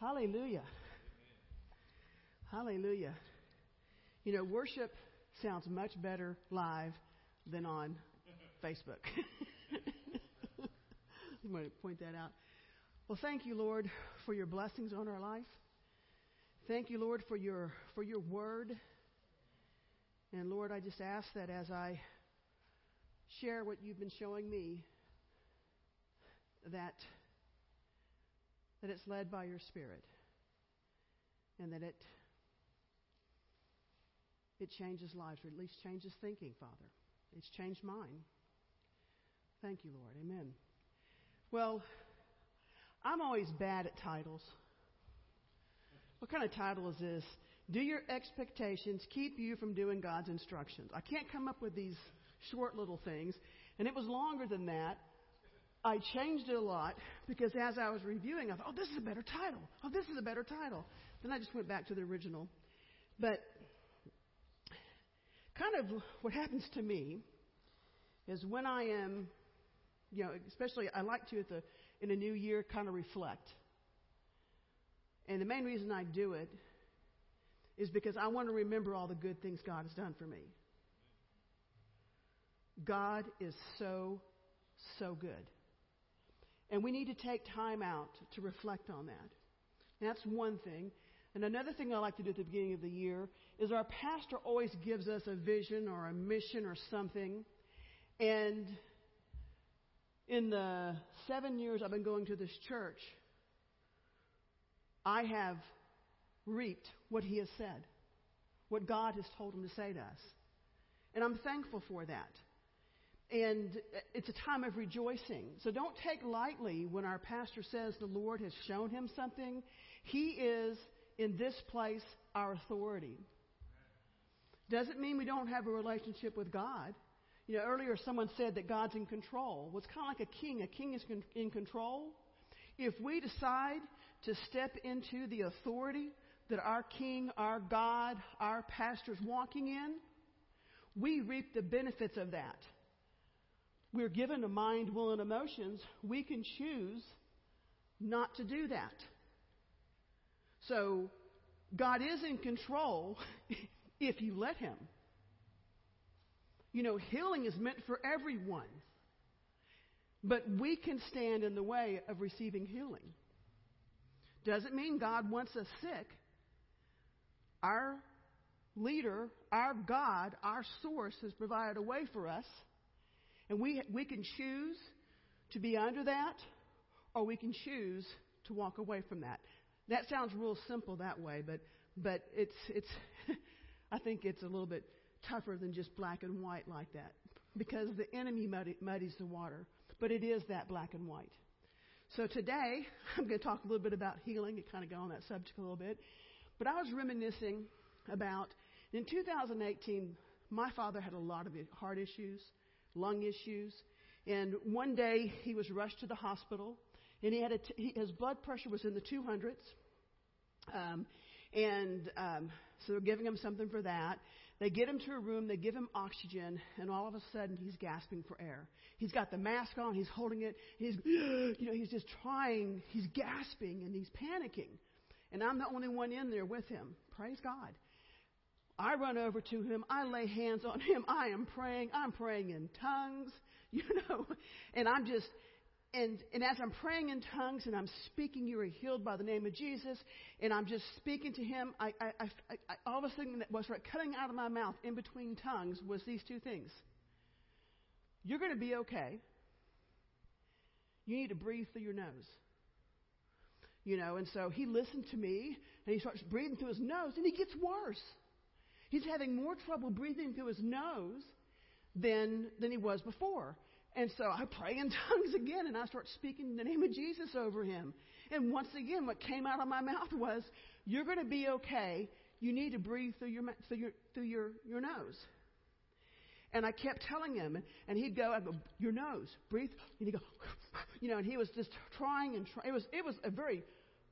Hallelujah. Hallelujah. You know, worship sounds much better live than on Facebook. I'm going to point that out. Well, thank you, Lord, for your blessings on our life. Thank you, Lord, for your for your word. And Lord, I just ask that as I share what you've been showing me, that that it's led by your Spirit, and that it it changes lives, or at least changes thinking, Father. It's changed mine. Thank you, Lord. Amen. Well, I'm always bad at titles. What kind of title is this? Do your expectations keep you from doing God's instructions? I can't come up with these short little things. And it was longer than that. I changed it a lot because as I was reviewing, I thought, oh, this is a better title. Oh, this is a better title. Then I just went back to the original. But kind of what happens to me is when I am, you know, especially I like to at the in a new year kind of reflect. And the main reason I do it is because I want to remember all the good things God has done for me. God is so, so good. And we need to take time out to reflect on that. That's one thing. And another thing I like to do at the beginning of the year is our pastor always gives us a vision or a mission or something. And in the seven years I've been going to this church, I have reaped what he has said, what God has told him to say to us. And I'm thankful for that. And it's a time of rejoicing. So don't take lightly when our pastor says the Lord has shown him something. He is, in this place, our authority. Doesn't mean we don't have a relationship with God. You know, earlier someone said that God's in control. Well, it's kind of like a king. A king is in control. If we decide to step into the authority that our king, our God, our pastor is walking in, we reap the benefits of that. We're given a mind, will, and emotions. We can choose not to do that. So, God is in control if you let Him. You know, healing is meant for everyone. But we can stand in the way of receiving healing. Doesn't mean God wants us sick. Our leader, our God, our source has provided a way for us. And we, we can choose to be under that, or we can choose to walk away from that. That sounds real simple that way, but, but it's, it's I think it's a little bit tougher than just black and white like that because the enemy muddies the water. But it is that black and white. So today, I'm going to talk a little bit about healing and kind of go on that subject a little bit. But I was reminiscing about in 2018, my father had a lot of heart issues, lung issues, and one day he was rushed to the hospital, and he had a t- his blood pressure was in the 200s, um, and um, so they're giving him something for that. They get him to a room, they give him oxygen, and all of a sudden he's gasping for air. He's got the mask on, he's holding it, he's, you know, he's just trying, he's gasping and he's panicking. And I'm the only one in there with him. Praise God. I run over to him, I lay hands on him, I am praying, I'm praying in tongues, you know, and I'm just, and, and as I'm praying in tongues and I'm speaking, you are healed by the name of Jesus, and I'm just speaking to him, I, I, I, I, all of a sudden that was right cutting out of my mouth in between tongues was these two things. You're going to be okay. You need to breathe through your nose. You know, and so he listened to me, and he starts breathing through his nose, and he gets worse. He's having more trouble breathing through his nose than, than he was before. And so I pray in tongues again and I start speaking the name of Jesus over him. And once again, what came out of my mouth was, You're going to be okay. You need to breathe through your, through your, through your, your nose. And I kept telling him, and he'd go, I'd go, Your nose, breathe. And he'd go, You know, and he was just trying and trying. It was, it was a very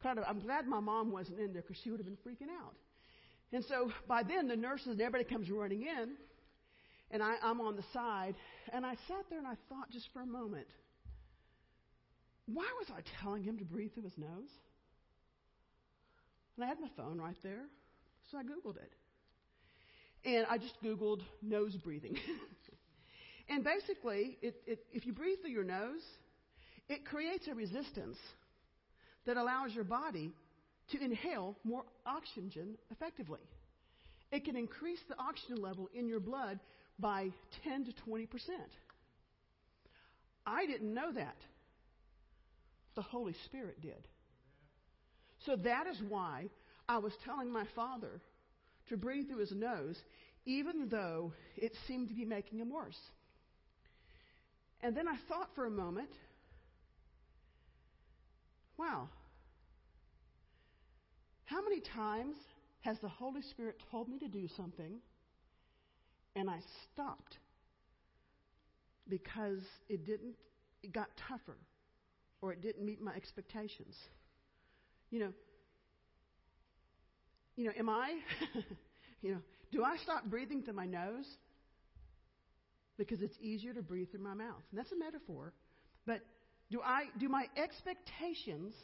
kind of, I'm glad my mom wasn't in there because she would have been freaking out. And so by then, the nurses and everybody comes running in. And I, I'm on the side, and I sat there and I thought just for a moment, why was I telling him to breathe through his nose? And I had my phone right there, so I Googled it. And I just Googled nose breathing. and basically, it, it, if you breathe through your nose, it creates a resistance that allows your body to inhale more oxygen effectively. It can increase the oxygen level in your blood by 10 to 20 percent. I didn't know that. The Holy Spirit did. So that is why I was telling my father to breathe through his nose, even though it seemed to be making him worse. And then I thought for a moment, wow, how many times has the Holy Spirit told me to do something and I stopped because it didn't, it got tougher or it didn't meet my expectations? You know, you know, am I, you know, do I stop breathing through my nose? Because it's easier to breathe through my mouth. And that's a metaphor. But do I do my expectations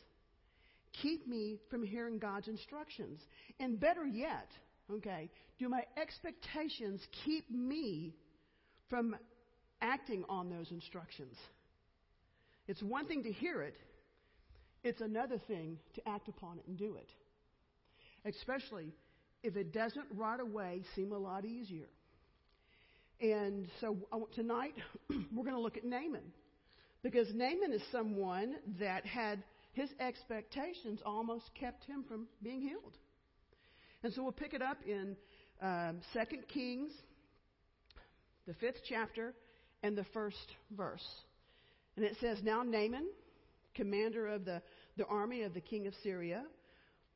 keep me from hearing God's instructions? And better yet, okay, do my expectations keep me from acting on those instructions? It's one thing to hear it, it's another thing to act upon it and do it. Especially if it doesn't right away seem a lot easier. And so uh, tonight we're going to look at Naaman. Because Naaman is someone that had his expectations almost kept him from being healed. And so we'll pick it up in um, 2 Kings, the fifth chapter, and the first verse. And it says, Now Naaman, commander of the, the army of the king of Syria,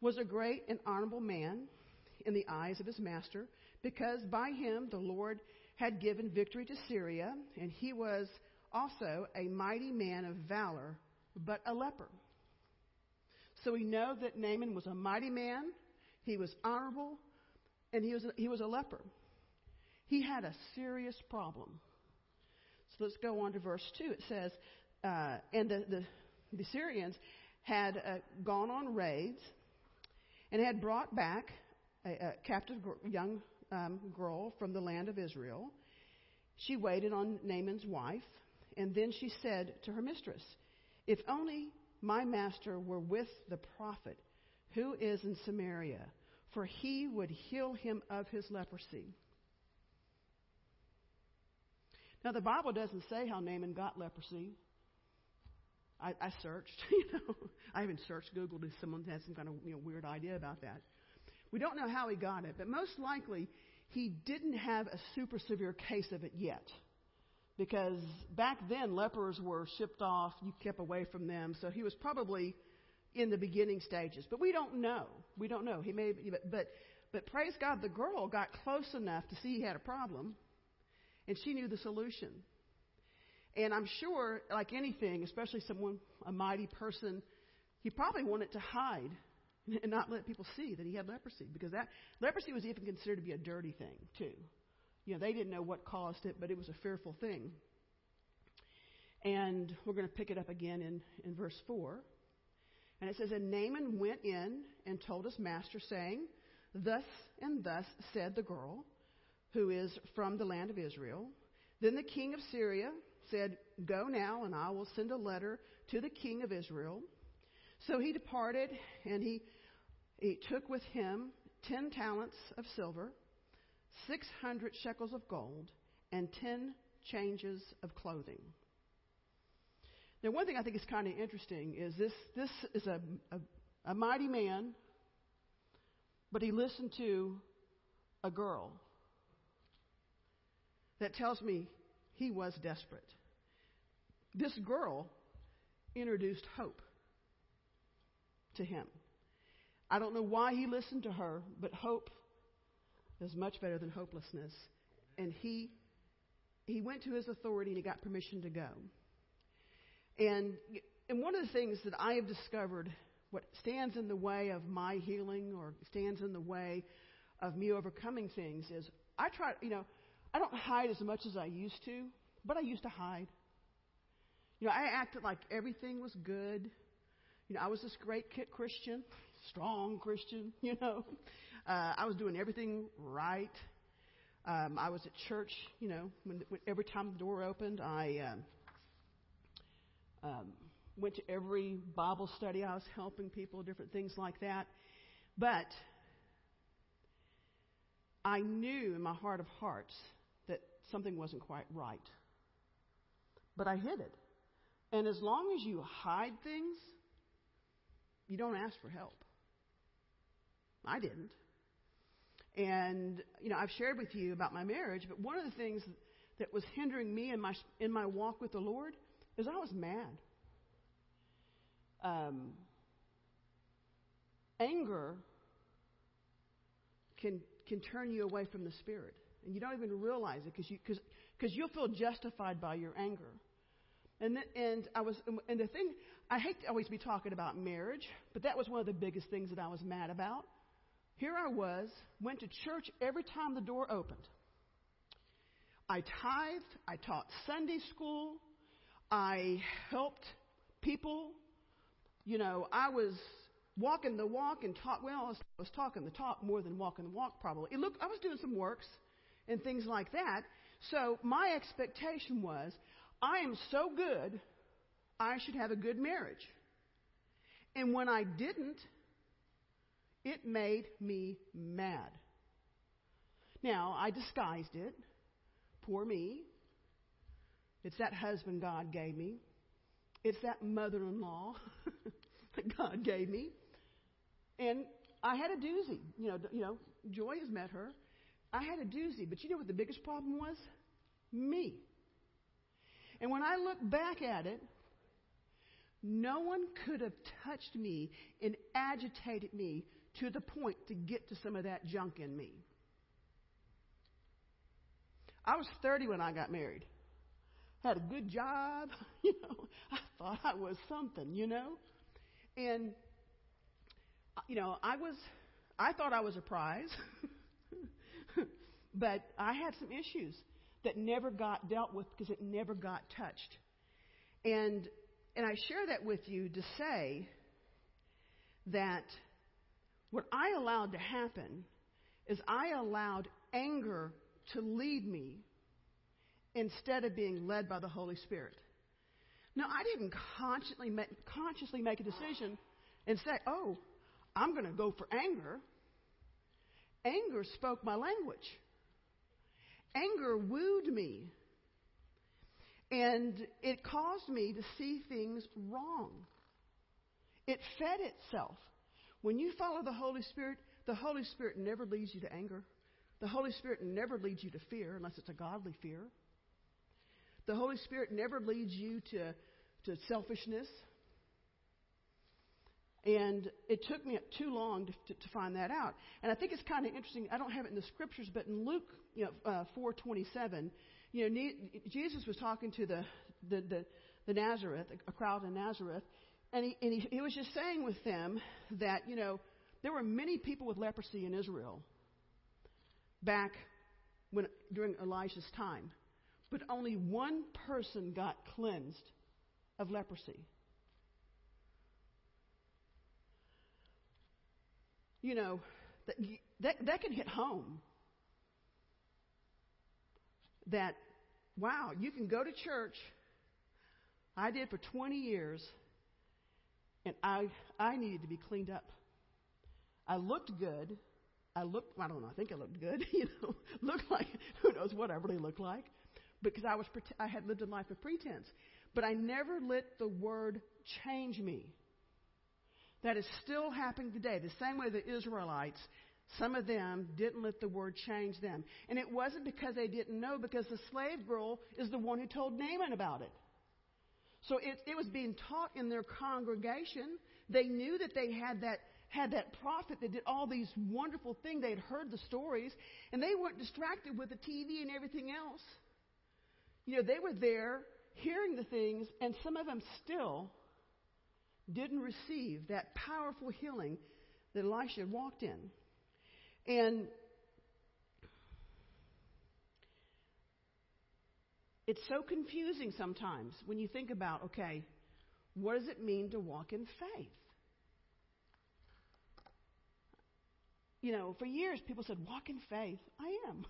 was a great and honorable man in the eyes of his master, because by him the Lord had given victory to Syria, and he was also a mighty man of valor, but a leper. So we know that Naaman was a mighty man, he was honorable, and he was a, he was a leper. He had a serious problem. So let's go on to verse 2. It says, uh, And the, the, the Syrians had uh, gone on raids and had brought back a, a captive young um, girl from the land of Israel. She waited on Naaman's wife and then she said to her mistress, If only my master were with the prophet who is in Samaria, for he would heal him of his leprosy. Now, the Bible doesn't say how Naaman got leprosy. I, I searched, you know. I even searched Google if someone had some kind of you know, weird idea about that. We don't know how he got it, but most likely he didn't have a super severe case of it yet because back then lepers were shipped off, you kept away from them, so he was probably in the beginning stages. But we don't know. We don't know. He may, but but, but praise God, the girl got close enough to see he had a problem, and she knew the solution. And I'm sure, like anything, especially someone a mighty person, he probably wanted to hide and not let people see that he had leprosy because that leprosy was even considered to be a dirty thing too. You know, they didn't know what caused it, but it was a fearful thing. And we're going to pick it up again in, in verse 4. And it says, And Naaman went in and told his master, saying, Thus and thus said the girl, who is from the land of Israel. Then the king of Syria said, Go now, and I will send a letter to the king of Israel. So he departed, and he, he took with him ten talents of silver 600 shekels of gold, and 10 changes of clothing. Now, one thing I think is kind of interesting is this this is a, a, a mighty man, but he listened to a girl. That tells me he was desperate. This girl introduced hope to him. I don't know why he listened to her, but hope is much better than hopelessness. And he he went to his authority and he got permission to go. And and one of the things that I have discovered what stands in the way of my healing or stands in the way of me overcoming things is I try, you know, I don't hide as much as I used to, but I used to hide. You know, I acted like everything was good. You know, I was this great kid Christian, strong Christian, you know. Uh, I was doing everything right. Um, I was at church, you know, when, when every time the door opened, I um, um, went to every Bible study. I was helping people, different things like that. But I knew in my heart of hearts that something wasn't quite right. But I hid it. And as long as you hide things, you don't ask for help. I didn't. And, you know, I've shared with you about my marriage, but one of the things that was hindering me in my, in my walk with the Lord is I was mad. Um, anger can, can turn you away from the Spirit. And you don't even realize it because you, cause, cause you'll feel justified by your anger. And, the, and I was, and the thing, I hate to always be talking about marriage, but that was one of the biggest things that I was mad about. Here I was, went to church every time the door opened. I tithed, I taught Sunday school, I helped people. You know, I was walking the walk and talk. Well, I was, I was talking the talk more than walking the walk, probably. It looked, I was doing some works and things like that. So my expectation was, I am so good, I should have a good marriage. And when I didn't, it made me mad. Now, I disguised it. Poor me. It's that husband God gave me. It's that mother in law that God gave me. And I had a doozy. You know, you know, Joy has met her. I had a doozy. But you know what the biggest problem was? Me. And when I look back at it, no one could have touched me and agitated me to the point to get to some of that junk in me. I was 30 when I got married. Had a good job, you know. I thought I was something, you know. And uh, you know, I was I thought I was a prize. but I had some issues that never got dealt with because it never got touched. And and I share that with you to say that what I allowed to happen is I allowed anger to lead me instead of being led by the Holy Spirit. Now, I didn't consciously make, consciously make a decision and say, oh, I'm going to go for anger. Anger spoke my language. Anger wooed me. And it caused me to see things wrong. It fed itself. When you follow the Holy Spirit, the Holy Spirit never leads you to anger. The Holy Spirit never leads you to fear unless it's a godly fear. The Holy Spirit never leads you to, to selfishness. And it took me too long to, to, to find that out. And I think it's kind of interesting. I don't have it in the scriptures, but in Luke you know, uh, 4:27, you know, Jesus was talking to the, the, the, the Nazareth, a crowd in Nazareth, and, he, and he, he was just saying with them that, you know, there were many people with leprosy in Israel back when, during Elijah's time, but only one person got cleansed of leprosy. You know, that, that, that can hit home. That, wow, you can go to church. I did for 20 years and I, I needed to be cleaned up. I looked good. I looked, I don't know, I think I looked good, you know, looked like, who knows what I really looked like, because I was, I had lived a life of pretense. But I never let the word change me. That is still happening today. The same way the Israelites, some of them didn't let the word change them. And it wasn't because they didn't know, because the slave girl is the one who told Naaman about it. So it, it was being taught in their congregation. They knew that they had that had that prophet that did all these wonderful things. They had heard the stories, and they weren't distracted with the TV and everything else. You know, they were there hearing the things, and some of them still didn't receive that powerful healing that Elisha had walked in. And It's so confusing sometimes when you think about, okay, what does it mean to walk in faith? you know, for years people said, walk in faith. I am.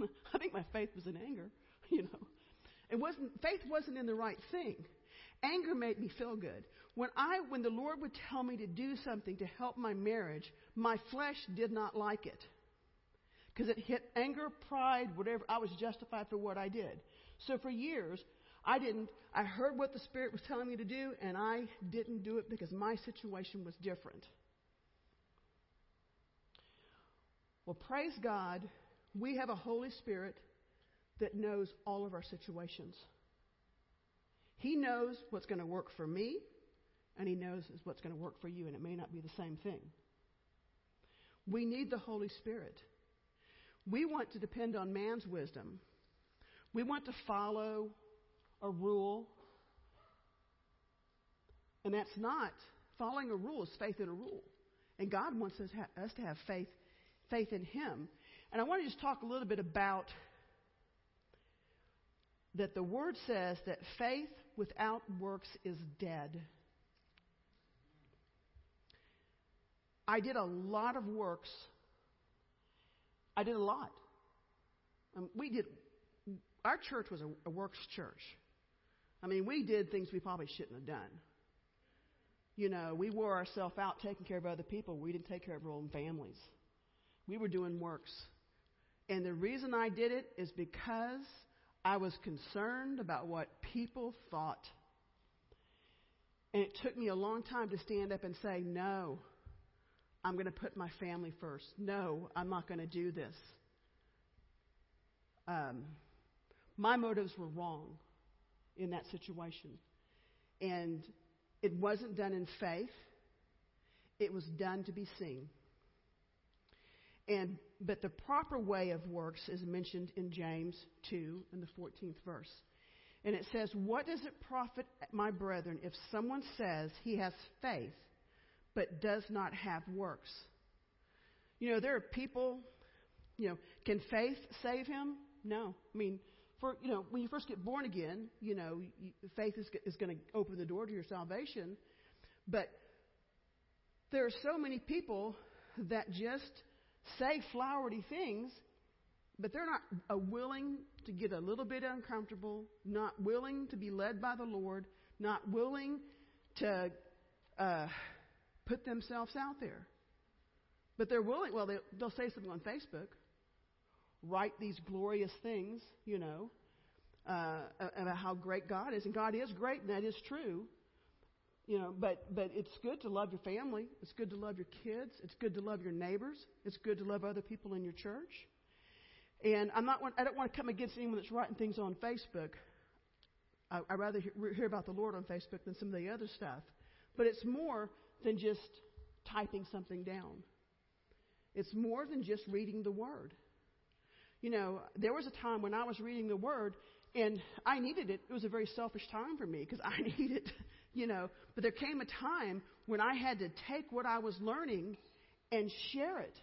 I think my faith was in anger, you know. It wasn't, faith wasn't in the right thing. Anger made me feel good. When I, when the Lord would tell me to do something to help my marriage, my flesh did not like it. Because it hit anger, pride, whatever. I was justified for what I did. So for years, I didn't, I heard what the Spirit was telling me to do, and I didn't do it because my situation was different. Well, praise God, we have a Holy Spirit that knows all of our situations. He knows what's going to work for me, and He knows what's going to work for you, and it may not be the same thing. We need the Holy Spirit. We want to depend on man's wisdom. We want to follow a rule. And that's not following a rule is faith in a rule. And God wants us, us to have faith, faith in Him. And I want to just talk a little bit about that the Word says that faith without works is dead. I did a lot of works. I did a lot. Um, we did. Our church was a, a works church. I mean, we did things we probably shouldn't have done. You know, we wore ourselves out taking care of other people. We didn't take care of our own families. We were doing works. And the reason I did it is because I was concerned about what people thought. And it took me a long time to stand up and say, no, I'm going to put my family first. No, I'm not going to do this. Um, my motives were wrong in that situation. And it wasn't done in faith, it was done to be seen. And, but the proper way of works is mentioned in James 2 in the 14th verse. And it says, What does it profit, my brethren, if someone says he has faith but does not have works? You know, there are people, you know, can faith save him? No. I mean, for you know when you first get born again, you know faith is is going to open the door to your salvation, but there are so many people that just say flowery things, but they're not uh, willing to get a little bit uncomfortable, not willing to be led by the Lord, not willing to uh, put themselves out there. But they're willing. Well, they, they'll say something on Facebook write these glorious things, you know, uh, about how great God is. And God is great, and that is true. You know, but, but it's good to love your family. It's good to love your kids. It's good to love your neighbors. It's good to love other people in your church. And I'm not, I don't want to come against anyone that's writing things on Facebook. I, I rather hear, hear about the Lord on Facebook than some of the other stuff. But it's more than just typing something down. It's more than just reading the Word. You know, there was a time when I was reading the Word and I needed it. It was a very selfish time for me because I needed, you know. But there came a time when I had to take what I was learning and share it.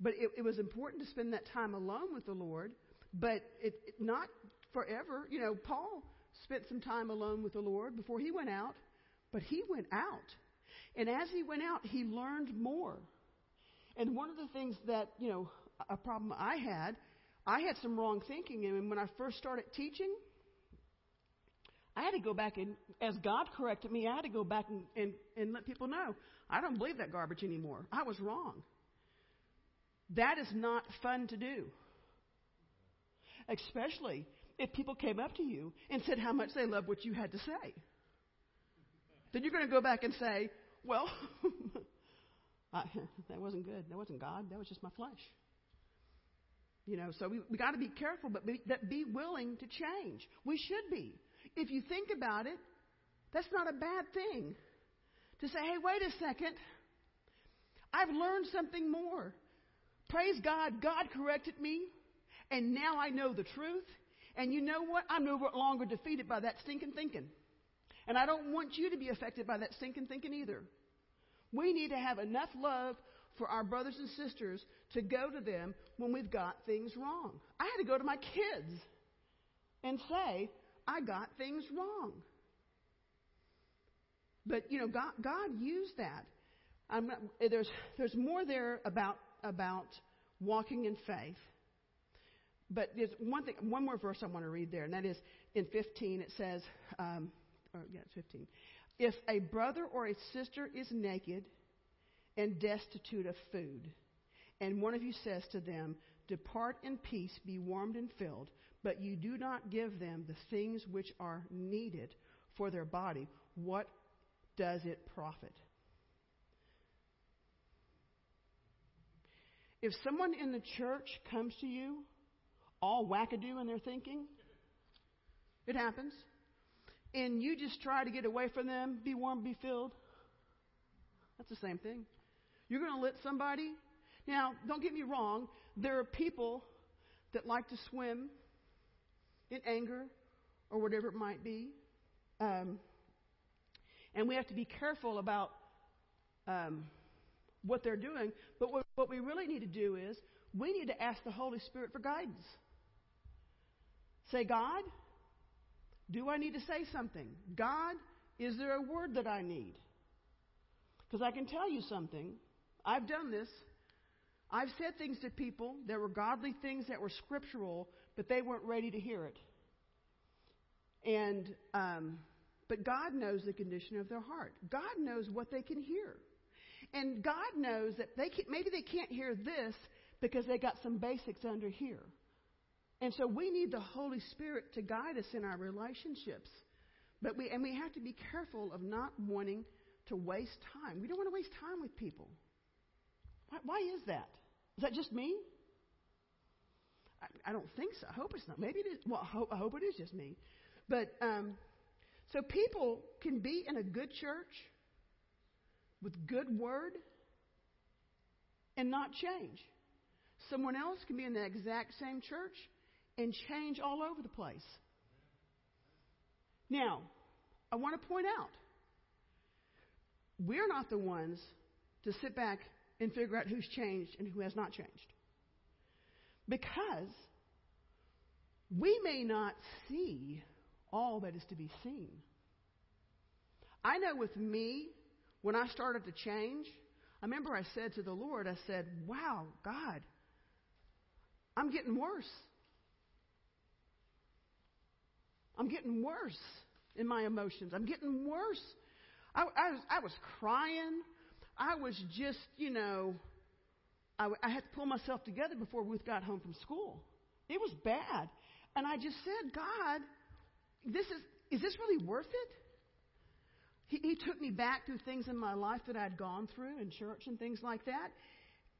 But it, it was important to spend that time alone with the Lord, but it, it not forever. You know, Paul spent some time alone with the Lord before he went out, but he went out. And as he went out, he learned more. And one of the things that, you know, a problem I had, I had some wrong thinking. And when I first started teaching, I had to go back and, as God corrected me, I had to go back and, and, and let people know I don't believe that garbage anymore. I was wrong. That is not fun to do. Especially if people came up to you and said how much they loved what you had to say. Then you're going to go back and say, well, I, that wasn't good. That wasn't God. That was just my flesh. You know, so we, we got to be careful, but be, that be willing to change. We should be. If you think about it, that's not a bad thing. To say, hey, wait a second. I've learned something more. Praise God, God corrected me, and now I know the truth. And you know what? I'm no longer defeated by that stinking thinking. And I don't want you to be affected by that stinking thinking either. We need to have enough love for our brothers and sisters to go to them when we've got things wrong. I had to go to my kids and say, I got things wrong. But, you know, God, God used that. Not, there's, there's more there about, about walking in faith. But there's one thing, one more verse I want to read there, and that is in 15. It says, um, or yeah, 15. If a brother or a sister is naked and destitute of food, and one of you says to them, Depart in peace, be warmed and filled, but you do not give them the things which are needed for their body, what does it profit? If someone in the church comes to you all wackadoo in their thinking, it happens, and you just try to get away from them, be warm, be filled, that's the same thing. You're going to let somebody. Now, don't get me wrong, there are people that like to swim in anger or whatever it might be. Um, and we have to be careful about um, what they're doing. But what, what we really need to do is we need to ask the Holy Spirit for guidance. Say, God, do I need to say something? God, is there a word that I need? Because I can tell you something. I've done this. I've said things to people that were godly things that were scriptural, but they weren't ready to hear it. And, um, but God knows the condition of their heart. God knows what they can hear. And God knows that they can, maybe they can't hear this because they got some basics under here. And so we need the Holy Spirit to guide us in our relationships. But we, and we have to be careful of not wanting to waste time. We don't want to waste time with people. Why, why is that? Is that just me? I, I, don't think so. I hope it's not. Maybe it is. Well, I hope, I hope it is just me. But um, so people can be in a good church with good word and not change. Someone else can be in the exact same church and change all over the place. Now, I want to point out we're not the ones to sit back and figure out who's changed and who has not changed. Because we may not see all that is to be seen. I know with me, when I started to change, I remember I said to the Lord, I said, Wow, God, I'm getting worse. I'm getting worse in my emotions. I'm getting worse. I, I, was, I was crying. I was just, you know, I, I had to pull myself together before Ruth got home from school. It was bad. And I just said, God, this is, is this really worth it? He, he took me back through things in my life that I'd gone through in church and things like that.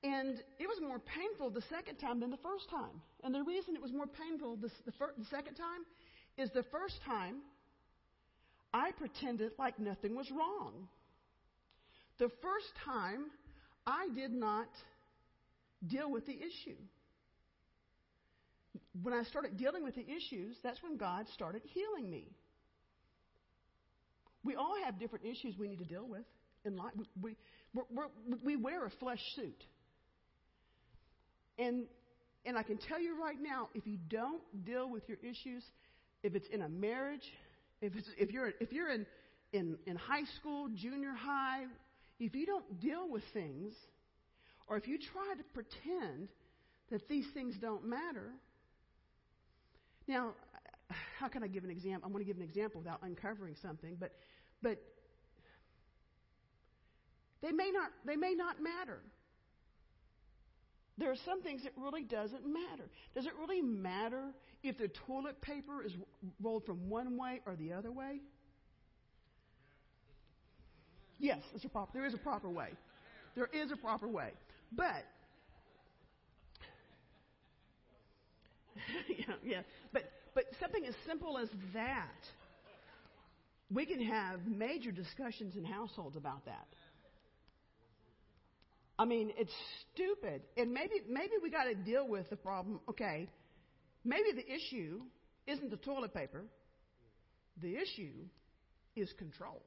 And it was more painful the second time than the first time. And the reason it was more painful the, the, fir- the second time is the first time I pretended like nothing was wrong. The first time I did not deal with the issue. When I started dealing with the issues, that's when God started healing me. We all have different issues we need to deal with in life. We, we, we wear a flesh suit. And, and I can tell you right now, if you don't deal with your issues, if it's in a marriage, if, it's, if you're, if you're in, in, in high school, junior high, if you don't deal with things, or if you try to pretend that these things don't matter, now, how can I give an example? I want to give an example without uncovering something, but, but they may not, they may not matter. There are some things that really doesn't matter. Does it really matter if the toilet paper is rolled from one way or the other way? Yes, a proper, there is a proper way. There is a proper way. But yeah, yeah. But but something as simple as that, we can have major discussions in households about that. I mean, it's stupid. And maybe maybe we got to deal with the problem. Okay, maybe the issue isn't the toilet paper. The issue is control.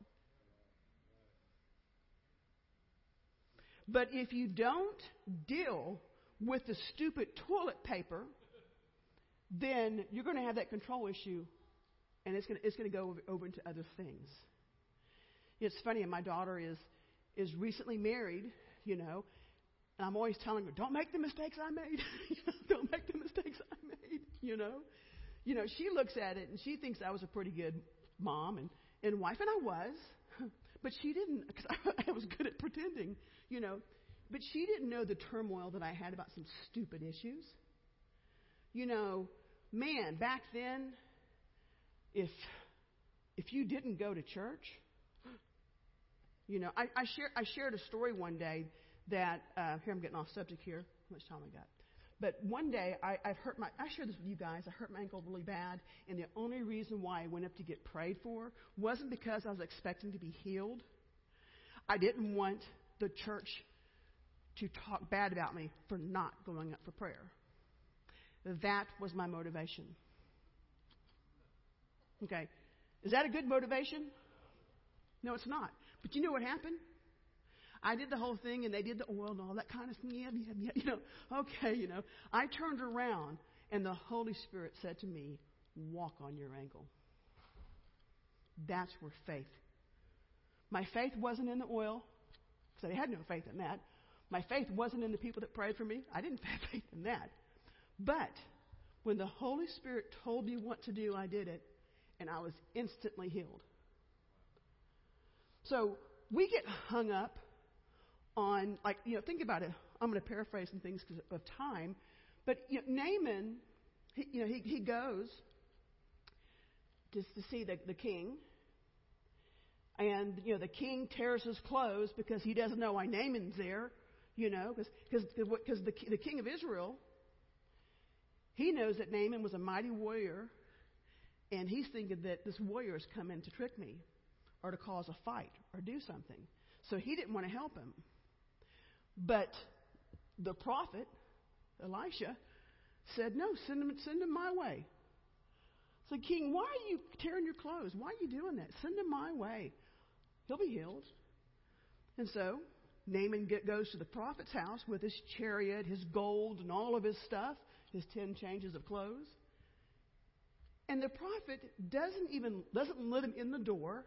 But if you don't deal with the stupid toilet paper, then you're going to have that control issue, and it's going to, it's going to go over, over into other things. It's funny, my daughter is is recently married, you know, and I'm always telling her, don't make the mistakes I made. don't make the mistakes I made, you know. You know, she looks at it and she thinks I was a pretty good mom and, and wife, and I was. But she didn't, because I, I was good at pretending, you know. But she didn't know the turmoil that I had about some stupid issues. You know, man, back then, if if you didn't go to church, you know, I, I, share, I shared a story one day that, uh, here I'm getting off subject here. How much time I got? But one day I, I hurt my, I shared this with you guys. I hurt my ankle really bad. And the only reason why I went up to get prayed for wasn't because I was expecting to be healed. I didn't want the church to talk bad about me for not going up for prayer. That was my motivation. Okay. Is that a good motivation? No, it's not. But you know what happened? I did the whole thing, and they did the oil and all that kind of thing. Yeah, yeah, yeah. You know, okay, you know. I turned around, and the Holy Spirit said to me, "Walk on your ankle." That's where faith. My faith wasn't in the oil, because I had no faith in that. My faith wasn't in the people that prayed for me. I didn't have faith in that. But when the Holy Spirit told me what to do, I did it, and I was instantly healed. So we get hung up on, like, you know, think about it. I'm going to paraphrase some things because of time. But you know, Naaman, he, you know, he, he goes just to see the, the king. And, you know, the king tears his clothes because he doesn't know why Naaman's there, you know, because the, the king of Israel, he knows that Naaman was a mighty warrior, and he's thinking that this warrior has come in to trick me or to cause a fight or do something. So he didn't want to help him. But the prophet, Elisha, said, No, send him, send him my way. So, King, why are you tearing your clothes? Why are you doing that? Send him my way. He'll be healed. And so, Naaman goes to the prophet's house with his chariot, his gold, and all of his stuff, his ten changes of clothes. And the prophet doesn't even doesn't let him in the door.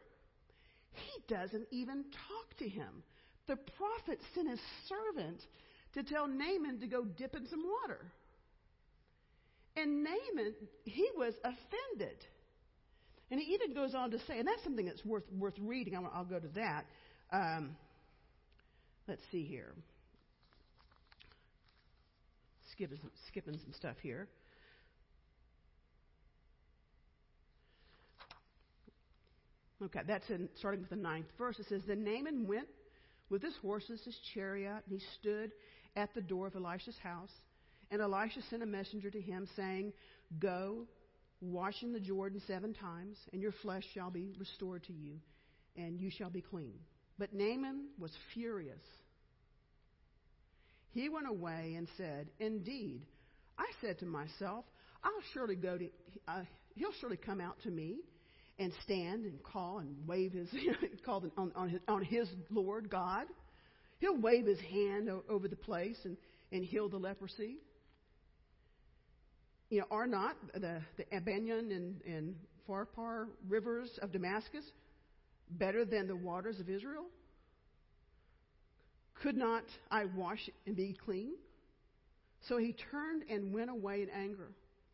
He doesn't even talk to him the prophet sent his servant to tell Naaman to go dip in some water. And Naaman, he was offended. And he even goes on to say, and that's something that's worth, worth reading. I'll, I'll go to that. Um, let's see here. Skipping some, skipping some stuff here. Okay, that's in starting with the ninth verse. It says, Then Naaman went with his horses, his chariot, and he stood at the door of Elisha's house. And Elisha sent a messenger to him, saying, Go, wash in the Jordan seven times, and your flesh shall be restored to you, and you shall be clean. But Naaman was furious. He went away and said, Indeed, I said to myself, I'll surely go to, uh, he'll surely come out to me and stand and call and wave his call on, on, his, on his Lord God. He'll wave his hand o- over the place and, and heal the leprosy. You know, are not the, the Abanah and, and Pharpar rivers of Damascus better than the waters of Israel? Could not I wash and be clean? So he turned and went away in anger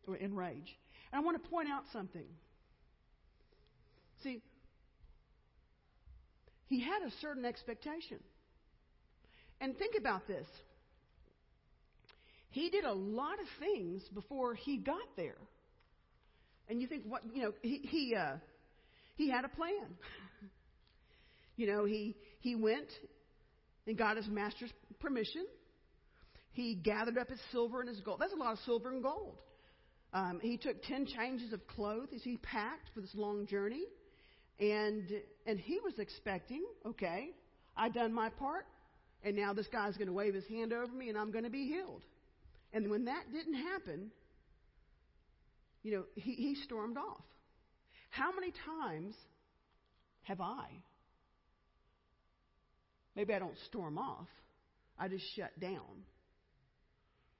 or in rage. And I want to point out something. See, he had a certain expectation. And think about this. He did a lot of things before he got there. And you think, what, you know, he, he, uh, he had a plan. you know, he, he went and got his master's permission. He gathered up his silver and his gold. That's a lot of silver and gold. Um, he took 10 changes of clothes he packed for this long journey. And, and he was expecting, okay, I've done my part, and now this guy's going to wave his hand over me and I'm going to be healed. And when that didn't happen, you know, he, he stormed off. How many times have I? Maybe I don't storm off. I just shut down.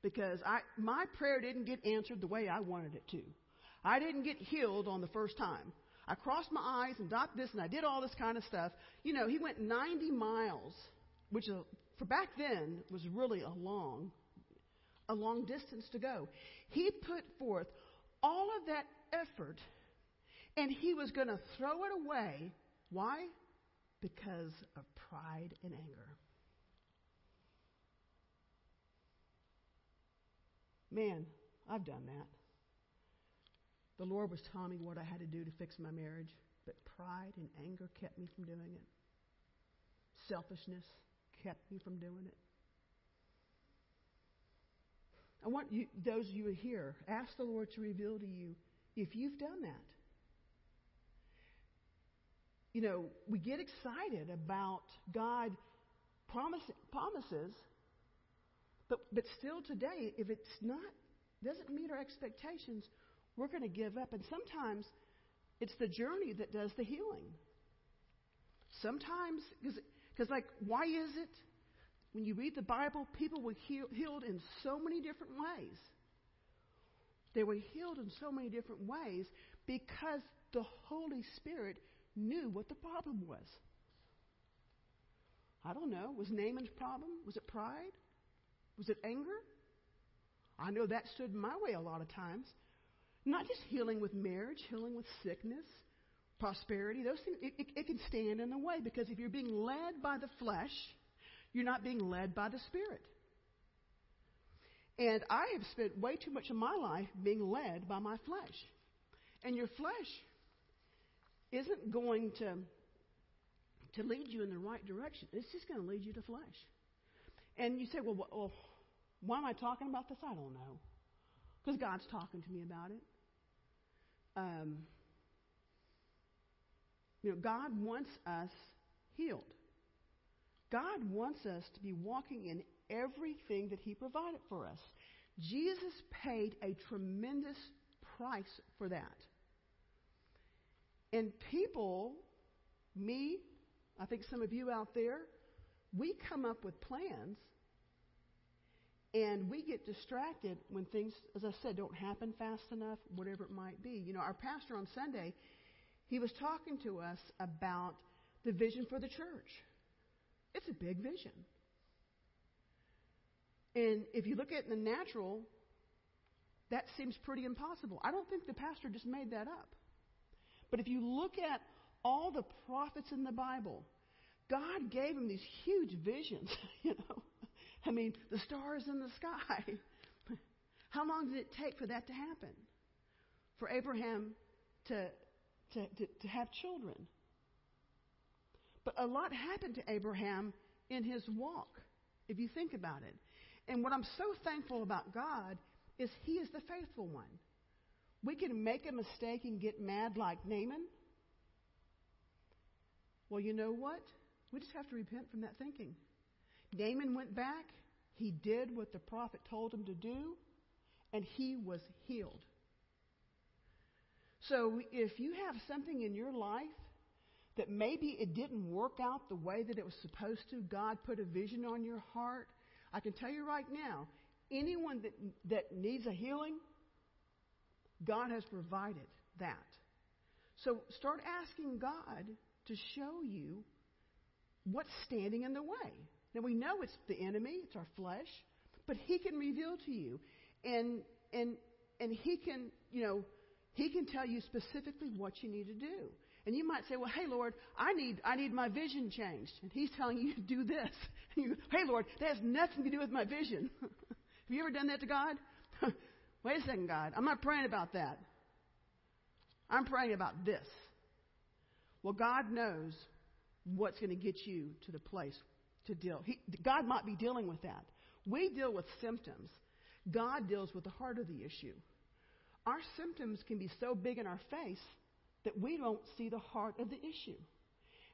Because I, my prayer didn't get answered the way I wanted it to. I didn't get healed on the first time. I crossed my eyes and dot this and I did all this kind of stuff. You know, he went 90 miles which uh, for back then was really a long, a long distance to go. He put forth all of that effort and he was going to throw it away. Why? Because of pride and anger. Man, I've done that. The Lord was telling me what I had to do to fix my marriage, but pride and anger kept me from doing it. Selfishness kept me from doing it. I want you, those of you here, ask the Lord to reveal to you if you've done that. You know, we get excited about God promise, promises, but, but still today, if it's not, doesn't meet our expectations, we're going to give up. And sometimes it's the journey that does the healing. Sometimes, because like, why is it when you read the Bible, people were heal, healed in so many different ways? They were healed in so many different ways because the Holy Spirit knew what the problem was. I don't know. Was Naaman's problem? Was it pride? Was it anger? I know that stood in my way a lot of times. Not just healing with marriage, healing with sickness, prosperity. Those things, it, it, it can stand in the way because if you're being led by the flesh, you're not being led by the Spirit. And I have spent way too much of my life being led by my flesh. And your flesh isn't going to, to lead you in the right direction. It's just going to lead you to flesh. And you say, well, well, why am I talking about this? I don't know. Because God's talking to me about it. Um, you know, God wants us healed. God wants us to be walking in everything that He provided for us. Jesus paid a tremendous price for that. And people, me, I think some of you out there, we come up with plans and we get distracted when things, as I said, don't happen fast enough, whatever it might be. You know, our pastor on Sunday, he was talking to us about the vision for the church. It's a big vision. And if you look at the natural, that seems pretty impossible. I don't think the pastor just made that up. But if you look at all the prophets in the Bible, God gave them these huge visions, you know. I mean, the stars in the sky. How long did it take for that to happen? For Abraham to, to, to, to have children. But a lot happened to Abraham in his walk, if you think about it. And what I'm so thankful about God is He is the faithful one. We can make a mistake and get mad like Naaman. Well, you know what? We just have to repent from that thinking. Naaman went back. He did what the prophet told him to do, and he was healed. So if you have something in your life that maybe it didn't work out the way that it was supposed to, God put a vision on your heart, I can tell you right now, anyone that, that needs a healing, God has provided that. So start asking God to show you what's standing in the way. Now we know it's the enemy, it's our flesh, but he can reveal to you. And and and he can, you know, he can tell you specifically what you need to do. And you might say, Well, hey Lord, I need I need my vision changed. And he's telling you to do this. And you Hey Lord, that has nothing to do with my vision. Have you ever done that to God? Wait a second, God. I'm not praying about that. I'm praying about this. Well, God knows what's going to get you to the place to deal. He, God might be dealing with that. We deal with symptoms. God deals with the heart of the issue. Our symptoms can be so big in our face that we don't see the heart of the issue.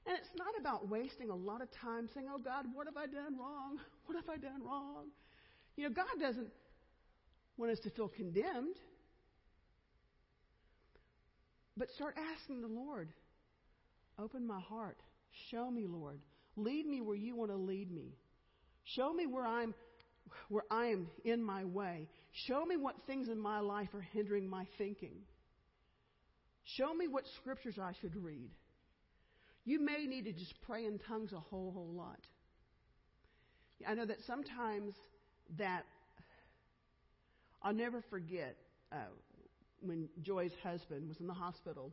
And it's not about wasting a lot of time saying, Oh God, what have I done wrong? What have I done wrong? You know, God doesn't want us to feel condemned. But start asking the Lord, open my heart. Show me, Lord. Lead me where you want to lead me. Show me where I'm where I am in my way. Show me what things in my life are hindering my thinking. Show me what scriptures I should read. You may need to just pray in tongues a whole whole lot. I know that sometimes that I'll never forget uh, when Joy's husband was in the hospital,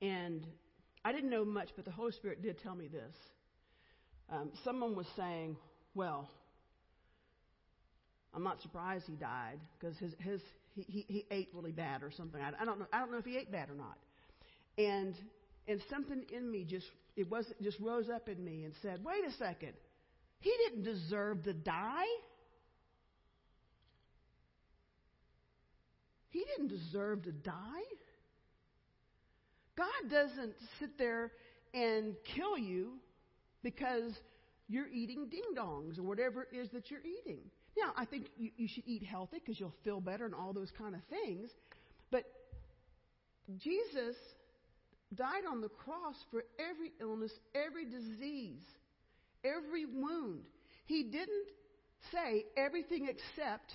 and I didn't know much, but the Holy Spirit did tell me this. Um, someone was saying, "Well, I'm not surprised he died because his his he, he, he ate really bad or something. I, I don't know. I don't know if he ate bad or not. And and something in me just it was just rose up in me and said, "Wait a second. He didn't deserve to die. He didn't deserve to die. God doesn't sit there and kill you because you're eating ding dongs or whatever it is that you're eating. Now, I think you, you should eat healthy because you'll feel better and all those kind of things. But Jesus died on the cross for every illness, every disease, every wound. He didn't say everything except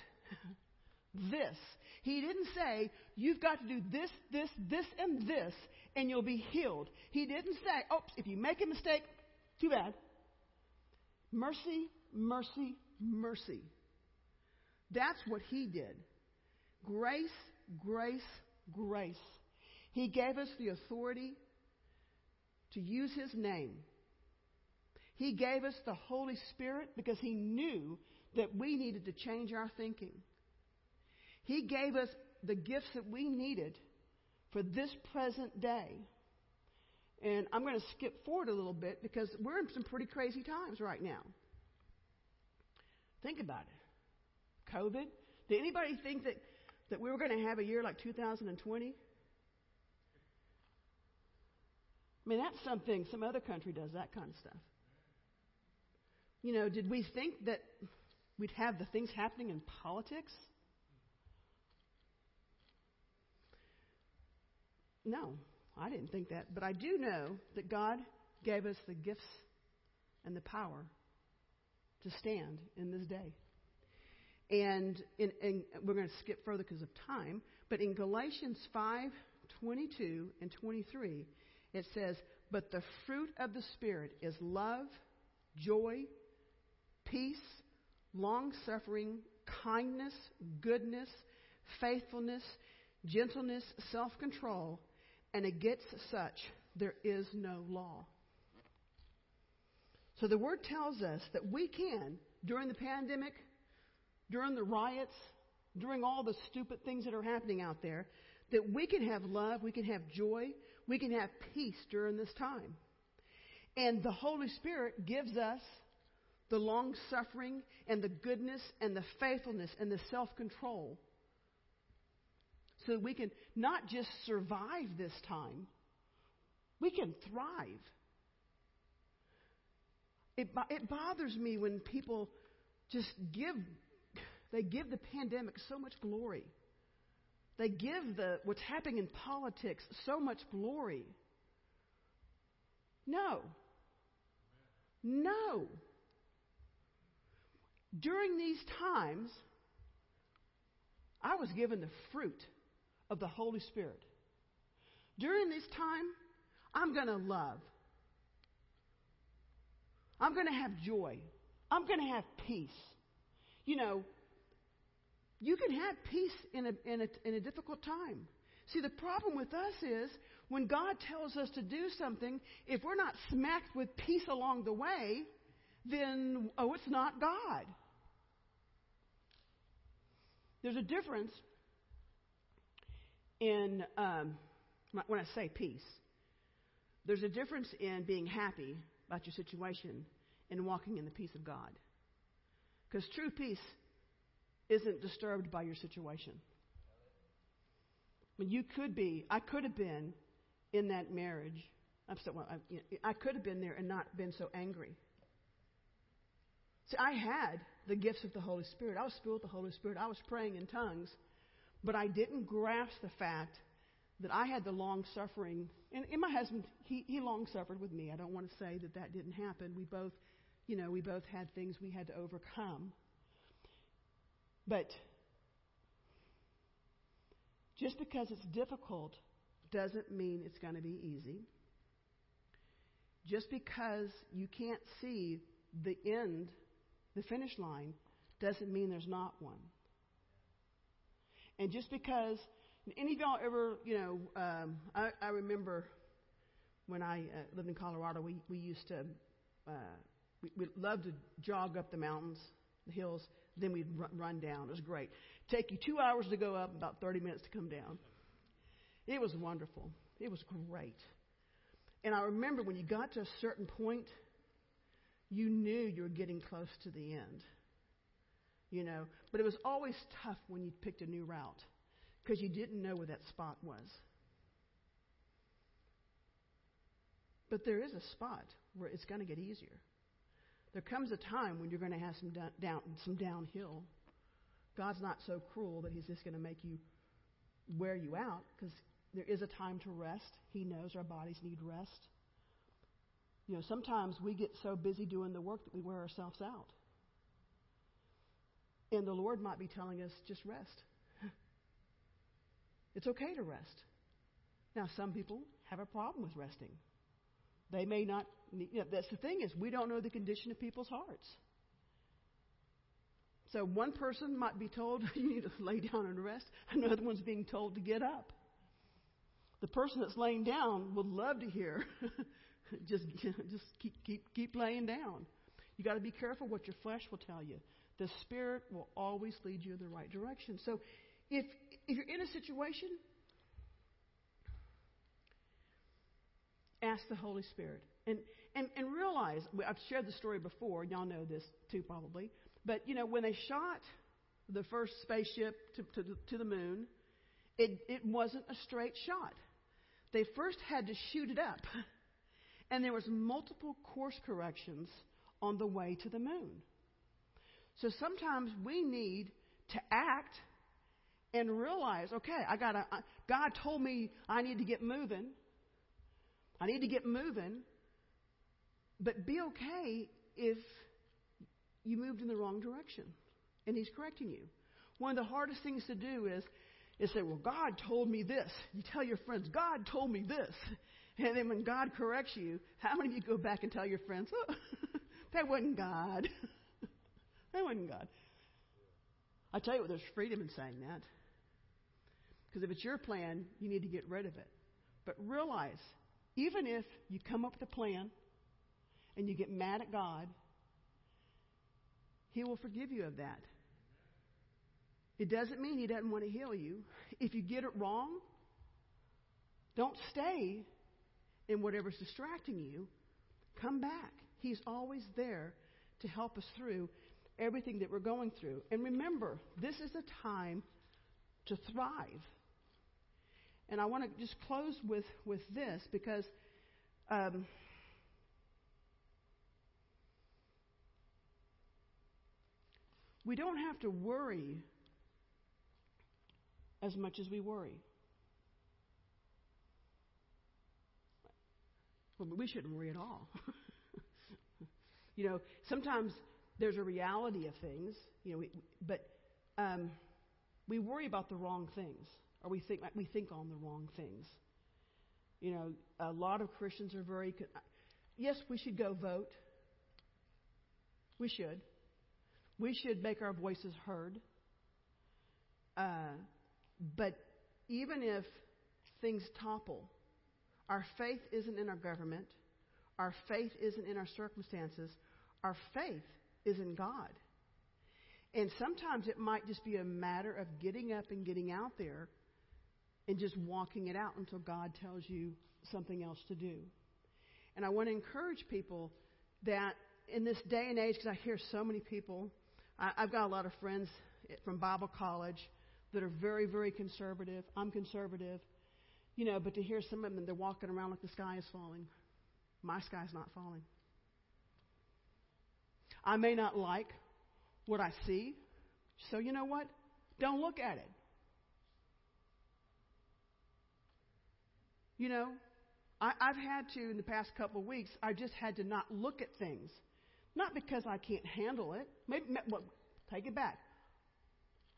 this. He didn't say, you've got to do this, this, this, and this, and you'll be healed. He didn't say, oops, if you make a mistake, too bad. Mercy, mercy, mercy. That's what he did. Grace, grace, grace. He gave us the authority to use his name. He gave us the Holy Spirit because he knew that we needed to change our thinking. He gave us the gifts that we needed for this present day. And I'm going to skip forward a little bit because we're in some pretty crazy times right now. Think about it. COVID? Did anybody think that, that we were going to have a year like 2020? I mean, that's something some other country does, that kind of stuff. You know, did we think that we'd have the things happening in politics? No, I didn't think that. But I do know that God gave us the gifts and the power to stand in this day. And, in, we're going to skip further because of time, but in Galatians 5 22 and 23, it says, But the fruit of the Spirit is love, joy, peace, long suffering, kindness, goodness, faithfulness, gentleness, self control, and against such there is no law. So the word tells us that we can, during the pandemic, during the riots, during all the stupid things that are happening out there, that we can have love, we can have joy, we can have peace during this time. And the Holy Spirit gives us the long suffering and the goodness and the faithfulness and the self control so we can not just survive this time, we can thrive. It, it bothers me when people just give they give the pandemic so much glory. They give the, what's happening in politics so much glory. No. No. During these times, I was given the fruit of the Holy Spirit. During this time, I'm going to love. I'm going to have joy. I'm going to have peace. You know, you can have peace in a, in, a, in a difficult time. See, the problem with us is when God tells us to do something, if we're not smacked with peace along the way, then, oh, it's not God. There's a difference in, um, when I say peace, there's a difference in being happy about your situation and walking in the peace of God. Because true peace isn't disturbed by your situation. I mean, you could be, I could have been in that marriage. I'm so, well, I, you know, I could have been there and not been so angry. See, I had the gifts of the Holy Spirit. I was filled with the Holy Spirit. I was praying in tongues, but I didn't grasp the fact that I had the long suffering. And, and my husband, he, he long suffered with me. I don't want to say that that didn't happen. We both, you know, we both had things we had to overcome. But just because it's difficult doesn't mean it's going to be easy. Just because you can't see the end, the finish line, doesn't mean there's not one. And just because any of y'all ever, you know, um, I, I remember when I uh, lived in Colorado, we, we used to, uh, we, we loved to jog up the mountains, the hills, then we'd run, run down. It was great. Take you two hours to go up, about 30 minutes to come down. It was wonderful. It was great. And I remember when you got to a certain point, you knew you were getting close to the end. You know, but it was always tough when you picked a new route because you didn't know where that spot was. But there is a spot where it's going to get easier. There comes a time when you're going to have some down, down some downhill. God's not so cruel that He's just going to make you wear you out because there is a time to rest. He knows our bodies need rest. You know, sometimes we get so busy doing the work that we wear ourselves out. And the Lord might be telling us, just rest. It's okay to rest. Now, some people have a problem with resting. They may not, you know, that's the thing is, we don't know the condition of people's hearts. So one person might be told, you need to lay down and rest. Another one's being told to get up. The person that's laying down would love to hear, just, just keep, keep, keep laying down. You got to be careful what your flesh will tell you. The Spirit will always lead you in the right direction. So if, if you're in a situation, ask the Holy Spirit. And, and, and realize, I've shared the story before, y'all know this too probably, but you know, when they shot the first spaceship to, to, the, to the moon, it, it wasn't a straight shot. They first had to shoot it up, and there was multiple course corrections on the way to the moon. So sometimes we need to act and realize, okay, I got to God told me I need to get moving. I need to get moving. But be okay if you moved in the wrong direction and he's correcting you. One of the hardest things to do is is say, Well, God told me this. You tell your friends, God told me this. And then when God corrects you, how many of you go back and tell your friends, Oh, that wasn't God? that wasn't God. I tell you what, there's freedom in saying that. Because if it's your plan, you need to get rid of it. But realize, even if you come up with a plan and you get mad at God, He will forgive you of that. It doesn't mean He doesn't want to heal you. If you get it wrong, don't stay in whatever's distracting you. Come back. He's always there to help us through everything that we're going through. And remember, this is a time to thrive. And I want to just close with, with this because um, we don't have to worry as much as we worry. Well, we shouldn't worry at all. you know, sometimes there's a reality of things, you know, we, but um, we worry about the wrong things or we think we think on the wrong things. You know, a lot of Christians are very. Yes, we should go vote. We should. We should make our voices heard. Uh, but even if things topple, our faith isn't in our government. Our faith isn't in our circumstances. Our faith is in God. And sometimes it might just be a matter of getting up and getting out there and just walking it out until God tells you something else to do. And I want to encourage people that in this day and age, because I hear so many people, I, I've got a lot of friends from Bible college that are very, very conservative. I'm conservative, you know, but to hear some of them, they're walking around like the sky is falling. My sky's not falling. I may not like what I see, so you know what? Don't look at it. You know, I, I've had to, in the past couple of weeks, I just had to not look at things. Not because I can't handle it. Maybe, well, take it back.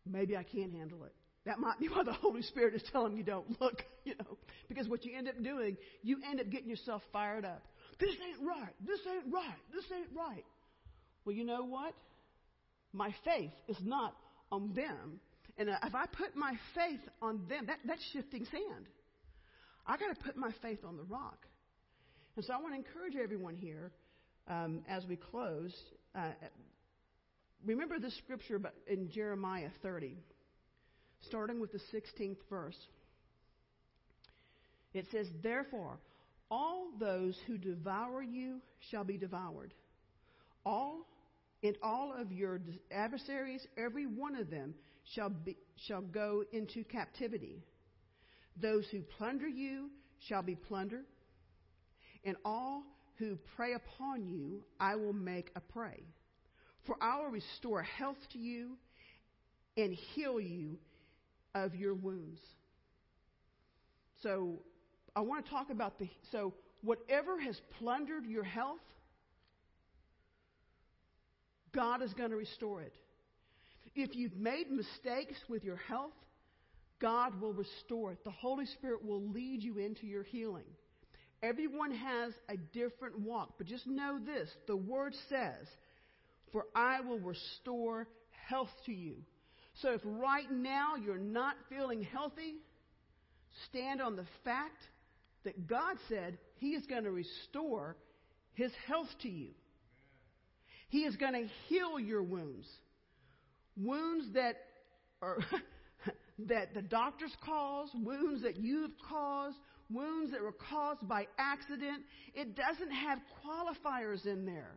Maybe I can't handle it. That might be why the Holy Spirit is telling you don't look, you know. Because what you end up doing, you end up getting yourself fired up. This ain't right. This ain't right. This ain't right. Well, you know what? My faith is not on them. And uh, if I put my faith on them, that, that's shifting sand. I got to put my faith on the rock. And so I want to encourage everyone here um, as we close. Uh, remember this scripture in Jeremiah 30, starting with the 16th verse. It says, Therefore, all those who devour you shall be devoured. All in all of your adversaries, every one of them shall, be, shall go into captivity. Those who plunder you shall be plundered, and all who prey upon you I will make a prey. For I will restore health to you and heal you of your wounds. So I want to talk about the so whatever has plundered your health, God is going to restore it. If you've made mistakes with your health, God will restore it. The Holy Spirit will lead you into your healing. Everyone has a different walk, but just know this the Word says, For I will restore health to you. So if right now you're not feeling healthy, stand on the fact that God said He is going to restore His health to you. He is going to heal your wounds. Wounds that are that the doctors caused, wounds that you've caused, wounds that were caused by accident. It doesn't have qualifiers in there.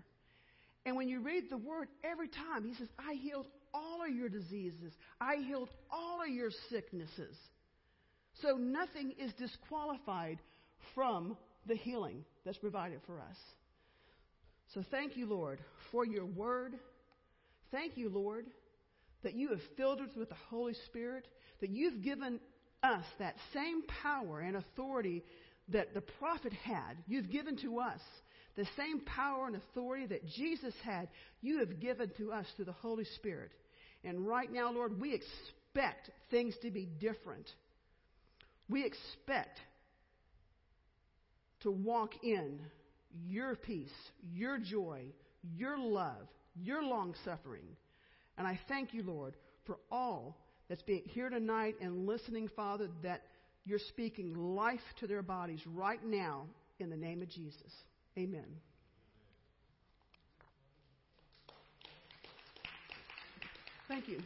And when you read the word every time, he says, I healed all of your diseases. I healed all of your sicknesses. So nothing is disqualified from the healing that's provided for us. So thank you, Lord, for your word. Thank you, Lord, that you have filled us with the Holy Spirit, that you've given us that same power and authority that the prophet had. You've given to us the same power and authority that Jesus had. You have given to us through the Holy Spirit. And right now, Lord, we expect things to be different. We expect to walk in your peace, your joy, your love, your long suffering. And I thank you, Lord, for all that's being here tonight and listening, Father, that you're speaking life to their bodies right now in the name of Jesus. Amen. Thank you.